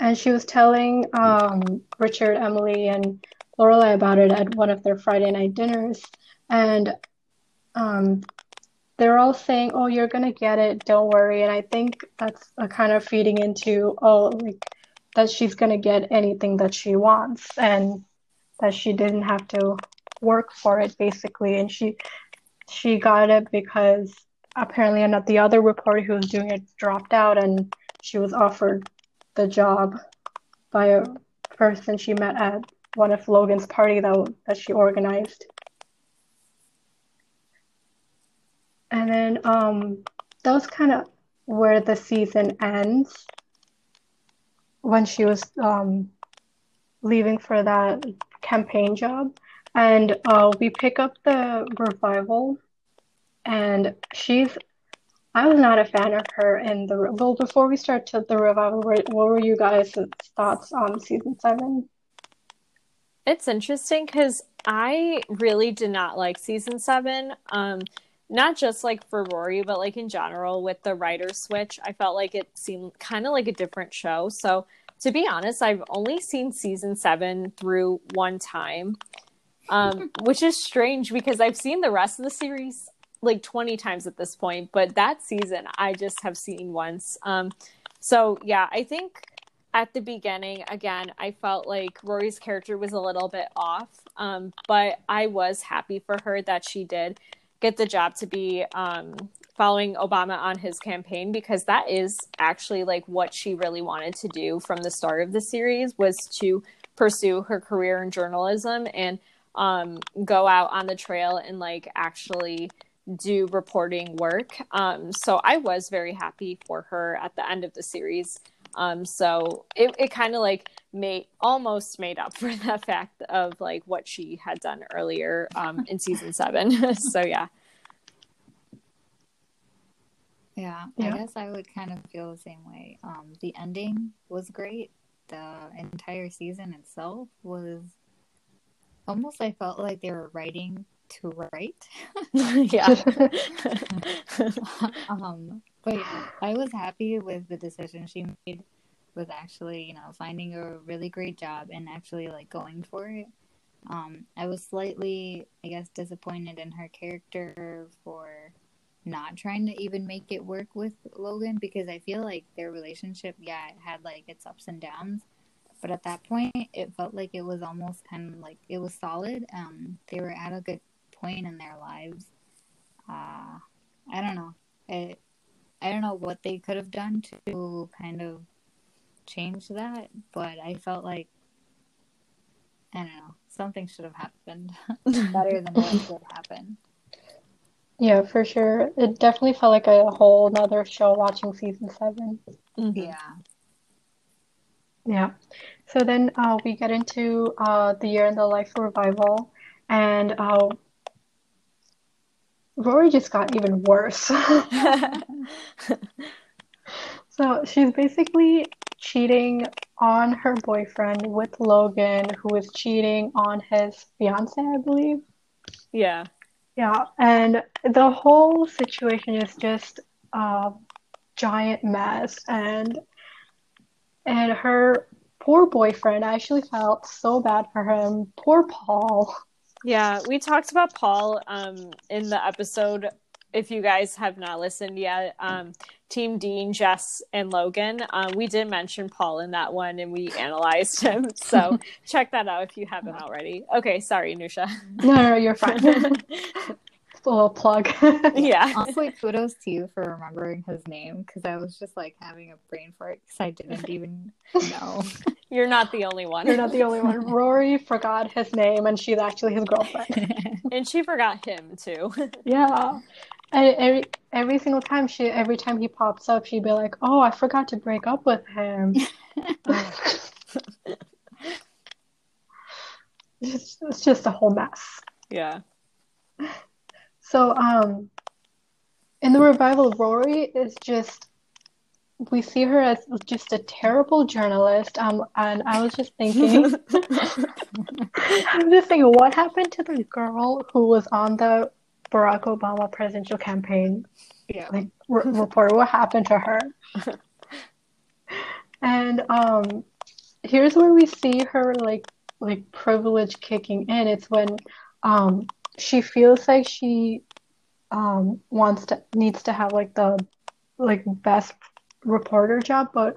and she was telling um, Richard, Emily, and Lorelai about it at one of their Friday night dinners, and um, they're all saying, "Oh, you're gonna get it. Don't worry." And I think that's a kind of feeding into, oh, like that she's gonna get anything that she wants, and that she didn't have to work for it, basically. And she she got it because apparently not the other reporter who was doing it dropped out, and she was offered the job by a person she met at one of Logan's party that that she organized. And then um, that was kind of where the season ends when she was um, leaving for that campaign job. And uh, we pick up the revival, and she's. I was not a fan of her in the. Well, before we start to the revival, what were you guys' thoughts on season seven? It's interesting because I really did not like season seven. Um, not just like for Rory, but like in general with the writer switch. I felt like it seemed kind of like a different show. So to be honest, I've only seen season seven through one time, um, which is strange because I've seen the rest of the series like 20 times at this point, but that season I just have seen once. Um, so yeah, I think at the beginning, again, I felt like Rory's character was a little bit off, um, but I was happy for her that she did get the job to be um, following Obama on his campaign because that is actually like what she really wanted to do from the start of the series was to pursue her career in journalism and um, go out on the trail and like actually do reporting work. Um, so I was very happy for her at the end of the series. Um, so it, it kind of like made almost made up for the fact of like what she had done earlier um, in season seven. so yeah. Yeah, yeah, I guess I would kind of feel the same way. Um, the ending was great. The entire season itself was almost. I felt like they were writing to write. yeah. um, but I was happy with the decision she made with actually, you know, finding a really great job and actually like going for it. Um, I was slightly, I guess, disappointed in her character for not trying to even make it work with Logan because I feel like their relationship, yeah, it had like its ups and downs, but at that point, it felt like it was almost kind of like it was solid. Um, they were at a good point in their lives. Uh, I don't know. I, I don't know what they could have done to kind of change that, but I felt like I don't know something should have happened better than what did happen. Yeah, for sure. It definitely felt like a whole nother show watching season 7 mm-hmm. Yeah. Yeah. So then uh, we get into uh, the year in the life revival, and uh, Rory just got even worse. so she's basically cheating on her boyfriend with Logan, who is cheating on his fiance, I believe. Yeah. Yeah, and the whole situation is just a giant mess, and and her poor boyfriend. I actually felt so bad for him. Poor Paul. Yeah, we talked about Paul um, in the episode. If you guys have not listened yet, um, Team Dean, Jess, and Logan. Um, we did mention Paul in that one, and we analyzed him. So check that out if you haven't already. Okay, sorry, Nusha. No, no, you're fine. little plug. yeah. Honestly, kudos to you for remembering his name because I was just like having a brain fart because I didn't even know. You're not the only one. You're not the only one. Rory forgot his name, and she's actually his girlfriend. and she forgot him too. yeah. And every every single time she every time he pops up, she'd be like, "Oh, I forgot to break up with him." it's, it's just a whole mess. Yeah. So, um, in the revival, Rory is just we see her as just a terrible journalist. Um, and I was just thinking, I'm just thinking, what happened to the girl who was on the Barack Obama presidential campaign? Yeah, like re- reporter. What happened to her? and um, here's where we see her like like privilege kicking in. It's when um she feels like she um wants to needs to have like the like best reporter job but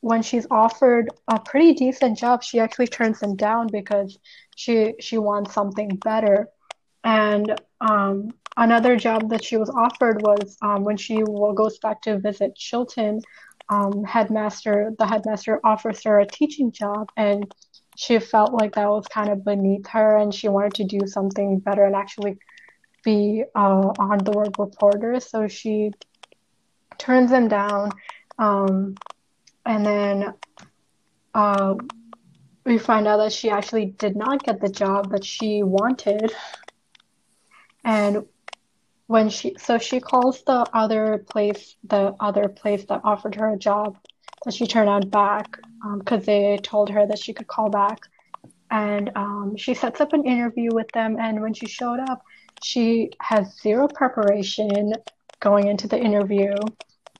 when she's offered a pretty decent job she actually turns them down because she she wants something better. And um another job that she was offered was um, when she will goes back to visit Chilton um, headmaster the headmaster offers her a teaching job and she felt like that was kind of beneath her and she wanted to do something better and actually be uh, on the work reporter. So she turns them down. Um, and then uh, we find out that she actually did not get the job that she wanted. And when she, so she calls the other place, the other place that offered her a job that she turned on back because um, they told her that she could call back. And um, she sets up an interview with them. And when she showed up, she has zero preparation going into the interview.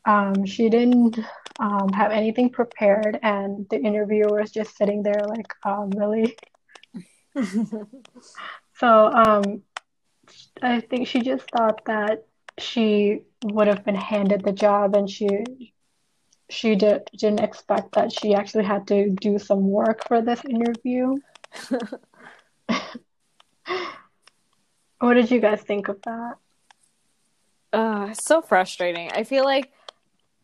Um, she didn't um, have anything prepared, and the interviewer was just sitting there like, um, really? so um, I think she just thought that she would have been handed the job and she she did, didn't expect that she actually had to do some work for this interview. what did you guys think of that? Uh, so frustrating. I feel like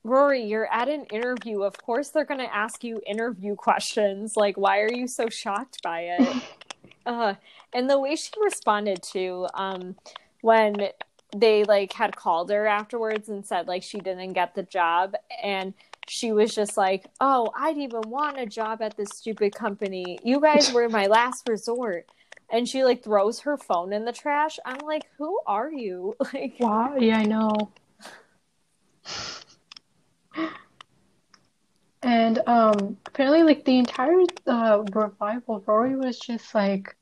Rory, you're at an interview. Of course, they're going to ask you interview questions. Like, why are you so shocked by it? uh, and the way she responded to um, when they like had called her afterwards and said like she didn't get the job, and she was just like, "Oh, I'd even want a job at this stupid company. You guys were my last resort." And she like throws her phone in the trash. I'm like, "Who are you?" Like, wow, yeah, I know. And um, apparently, like the entire uh, revival, Rory was just like,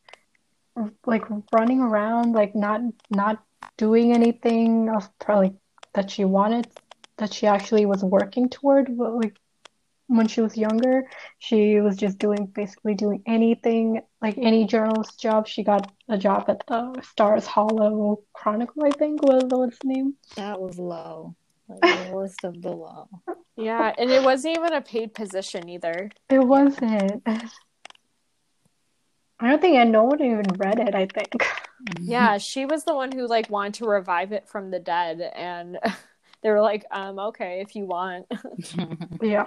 like running around, like not not doing anything of probably that she wanted, that she actually was working toward. But like when she was younger, she was just doing basically doing anything, like any journalist job. She got a job at the Stars Hollow Chronicle, I think was what's the name. That was low. Like the lowest of the low. Yeah, and it wasn't even a paid position either. It wasn't. I don't think and no one even read it, I think. Yeah, she was the one who like wanted to revive it from the dead and they were like, um, okay, if you want. yeah.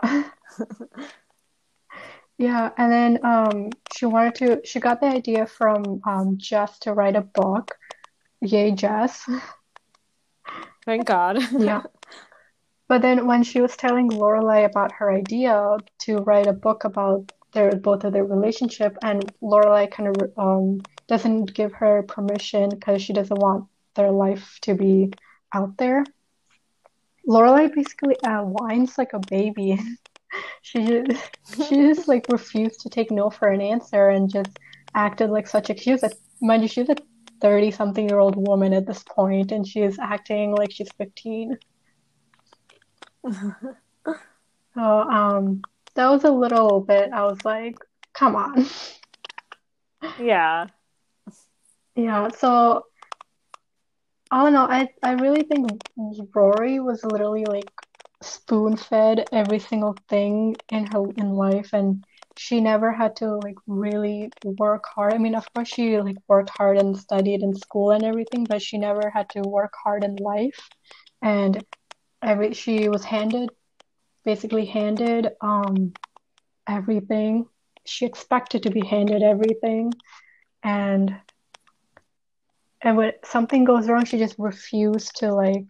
yeah, and then um she wanted to she got the idea from um Jess to write a book. Yay, Jess. Thank God. yeah. But then when she was telling Lorelai about her idea to write a book about their both of their relationship, and Lorelai kind of um, doesn't give her permission because she doesn't want their life to be out there. Lorelai basically uh, whines like a baby. she just, she just like refused to take no for an answer and just acted like such a she was a mind you she was a thirty something year old woman at this point and she is acting like she's fifteen. so um that was a little bit I was like, come on. Yeah. Yeah, so I don't know, I I really think Rory was literally like spoon fed every single thing in her in life and she never had to like really work hard. I mean, of course she like worked hard and studied in school and everything, but she never had to work hard in life. And every she was handed basically handed um everything. She expected to be handed everything. And and when something goes wrong, she just refused to like,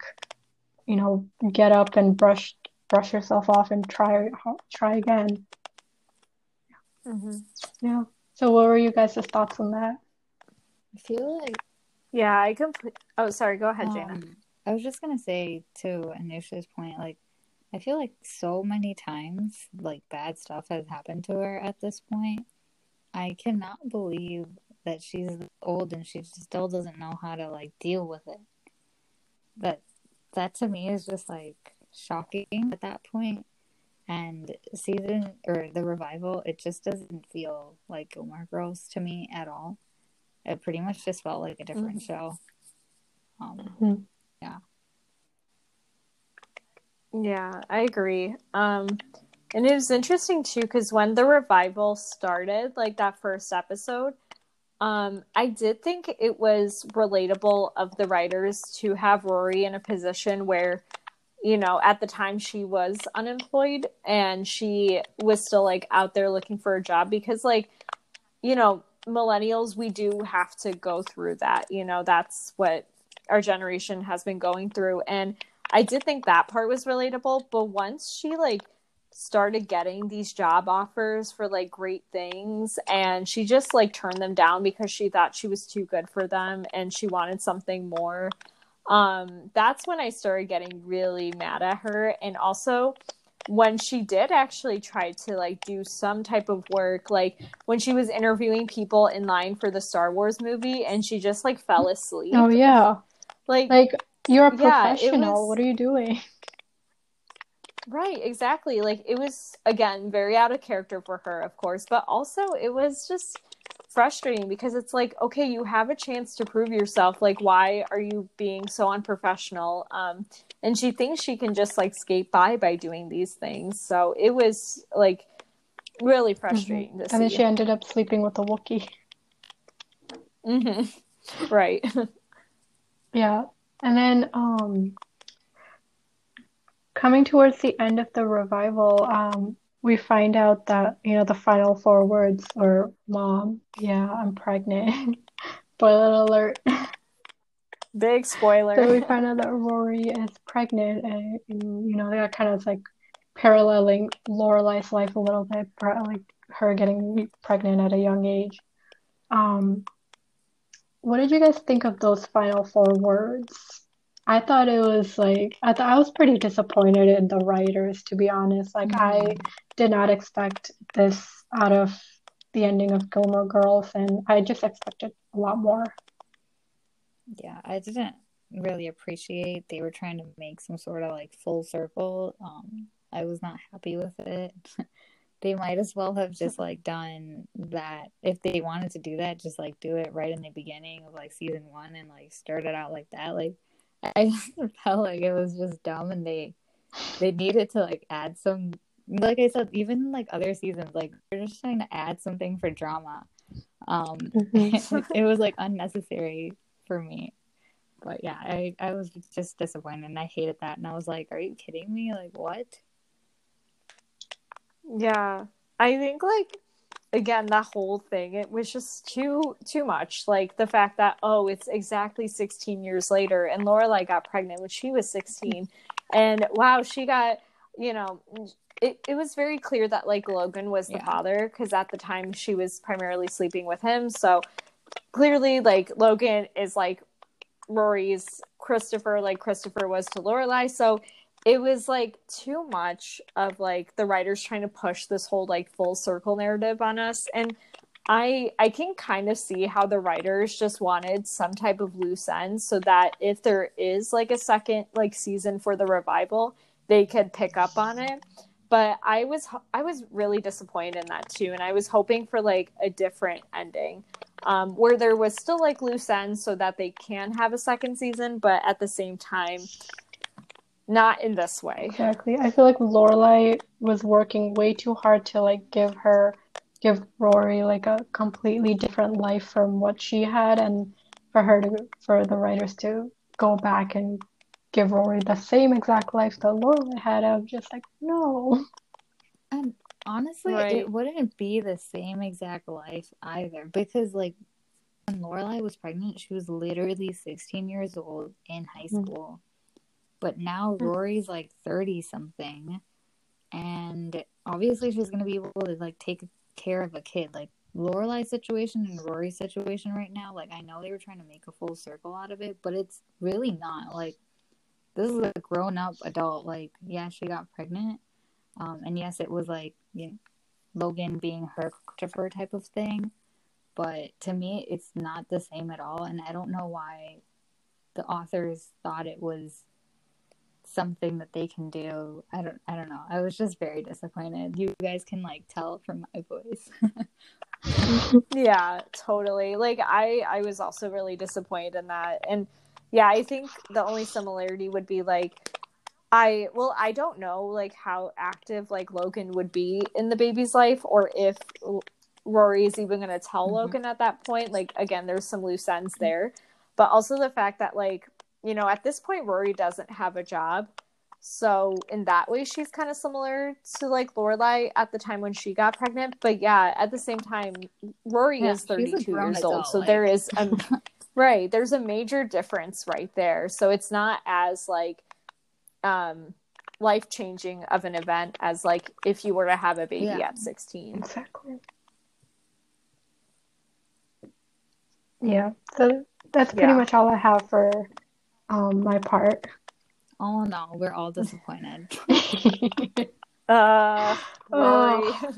you know, get up and brush brush herself off and try try again. Mm-hmm. Yeah. So, what were you guys' thoughts on that? I feel like. Yeah, I complete. Oh, sorry. Go ahead, Jaina. Um, I was just gonna say to Anusha's point, like, I feel like so many times, like, bad stuff has happened to her at this point. I cannot believe that she's old and she still doesn't know how to like deal with it. That that to me is just like shocking at that point. And season or the revival, it just doesn't feel like Gilmore Girls to me at all. It pretty much just felt like a different mm-hmm. show. Um, mm-hmm. Yeah. Yeah, I agree. Um, and it was interesting too because when the revival started, like that first episode, um, I did think it was relatable of the writers to have Rory in a position where, you know, at the time she was unemployed and she was still like out there looking for a job because, like, you know, millennials, we do have to go through that. You know, that's what our generation has been going through. And I did think that part was relatable, but once she like started getting these job offers for like great things and she just like turned them down because she thought she was too good for them and she wanted something more. Um that's when I started getting really mad at her and also when she did actually try to like do some type of work like when she was interviewing people in line for the Star Wars movie and she just like fell asleep. Oh yeah. Like like you're a professional. Yeah, was... What are you doing? Right, exactly. Like it was again very out of character for her, of course, but also it was just frustrating because it's like okay you have a chance to prove yourself like why are you being so unprofessional um and she thinks she can just like skate by by doing these things so it was like really frustrating mm-hmm. and then she ended up sleeping with a Wookiee mm-hmm. right yeah and then um coming towards the end of the revival um we find out that you know the final four words are mom yeah i'm pregnant. Spoiler alert. Big spoiler. So we find out that rory is pregnant and, and you know they're kind of like paralleling lorelai's life a little bit like her getting pregnant at a young age. Um what did you guys think of those final four words I thought it was like I thought I was pretty disappointed in the writers to be honest. Like mm-hmm. I did not expect this out of the ending of Gilmore Girls and I just expected a lot more. Yeah, I didn't really appreciate they were trying to make some sort of like full circle. Um I was not happy with it. they might as well have just like done that if they wanted to do that just like do it right in the beginning of like season 1 and like start it out like that like I just felt like it was just dumb, and they they needed to like add some. Like I said, even like other seasons, like they're just trying to add something for drama. Um, mm-hmm. it was like unnecessary for me. But yeah, I I was just disappointed, and I hated that. And I was like, "Are you kidding me? Like what?" Yeah, I think like again that whole thing it was just too too much. Like the fact that oh it's exactly 16 years later and Lorelai got pregnant when she was 16 and wow she got you know it, it was very clear that like Logan was the yeah. father because at the time she was primarily sleeping with him. So clearly like Logan is like Rory's Christopher like Christopher was to Lorelai. So it was like too much of like the writers trying to push this whole like full circle narrative on us. And i i can kind of see how the writers just wanted some type of loose end so that if there is like a second like season for the revival they could pick up on it. But i was i was really disappointed in that too. And i was hoping for like a different ending um, where there was still like loose ends so that they can have a second season but at the same time not in this way. Exactly. I feel like Lorelai was working way too hard to like give her give Rory like a completely different life from what she had and for her to for the writers to go back and give Rory the same exact life that Lorelai had. I'm just like, no. And honestly, right. it wouldn't be the same exact life either because like when Lorelai was pregnant, she was literally 16 years old in high mm-hmm. school. Mm-hmm but now hmm. Rory's like 30 something. And obviously she's going to be able to like take care of a kid. Like Lorelai's situation and Rory's situation right now, like I know they were trying to make a full circle out of it, but it's really not. Like this is a grown up adult. Like, yeah, she got pregnant. Um, and yes, it was like you know, Logan being her Christopher type of thing. But to me, it's not the same at all. And I don't know why the authors thought it was something that they can do. I don't I don't know. I was just very disappointed. You guys can like tell from my voice. yeah, totally. Like I I was also really disappointed in that. And yeah, I think the only similarity would be like I well, I don't know like how active like Logan would be in the baby's life or if Rory is even going to tell mm-hmm. Logan at that point. Like again, there's some loose ends there. But also the fact that like you know, at this point, Rory doesn't have a job. So in that way, she's kind of similar to like Lorelai at the time when she got pregnant. But yeah, at the same time, Rory yeah, is 32 years old. So like... there is a right. There's a major difference right there. So it's not as like um life changing of an event as like if you were to have a baby yeah. at 16. Exactly. Yeah. So that's pretty yeah. much all I have for um, my part. Oh no, we're all disappointed. uh, oh.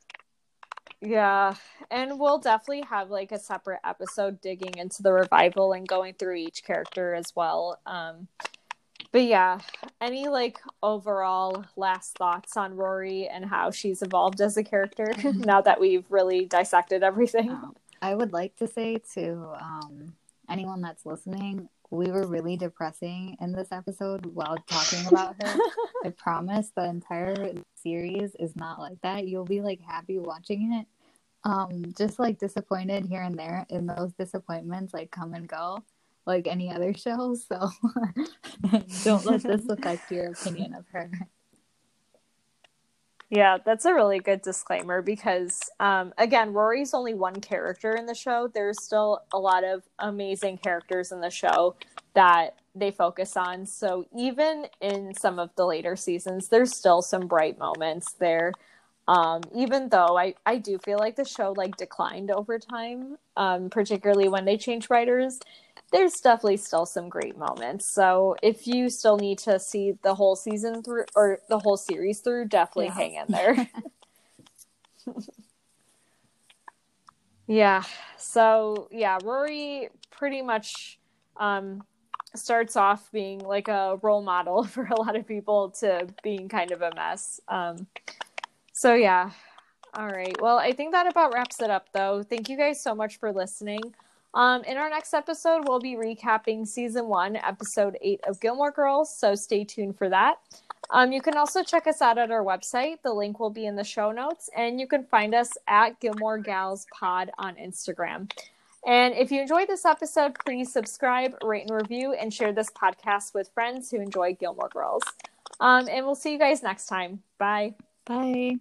yeah, and we'll definitely have like a separate episode digging into the revival and going through each character as well. Um, but yeah, any like overall last thoughts on Rory and how she's evolved as a character now that we've really dissected everything? Um, I would like to say to um, anyone that's listening, we were really depressing in this episode while talking about her. I promise the entire series is not like that. You'll be like happy watching it. Um, just like disappointed here and there, and those disappointments like come and go like any other show. So don't let this affect your opinion of her. Yeah, that's a really good disclaimer because, um, again, Rory's only one character in the show. There's still a lot of amazing characters in the show that they focus on. So even in some of the later seasons, there's still some bright moments there. Um, even though I, I do feel like the show like declined over time, um, particularly when they changed writers there's definitely still some great moments. So if you still need to see the whole season through or the whole series through, definitely yeah. hang in there. yeah. So yeah, Rory pretty much um, starts off being like a role model for a lot of people to being kind of a mess. Um, so yeah. All right. Well, I think that about wraps it up though. Thank you guys so much for listening. Um, in our next episode, we'll be recapping season one, episode eight of Gilmore Girls, so stay tuned for that. Um, you can also check us out at our website. The link will be in the show notes, and you can find us at Gilmore Gals Pod on Instagram. And if you enjoyed this episode, please subscribe, rate, and review, and share this podcast with friends who enjoy Gilmore Girls. Um, and we'll see you guys next time. Bye. Bye.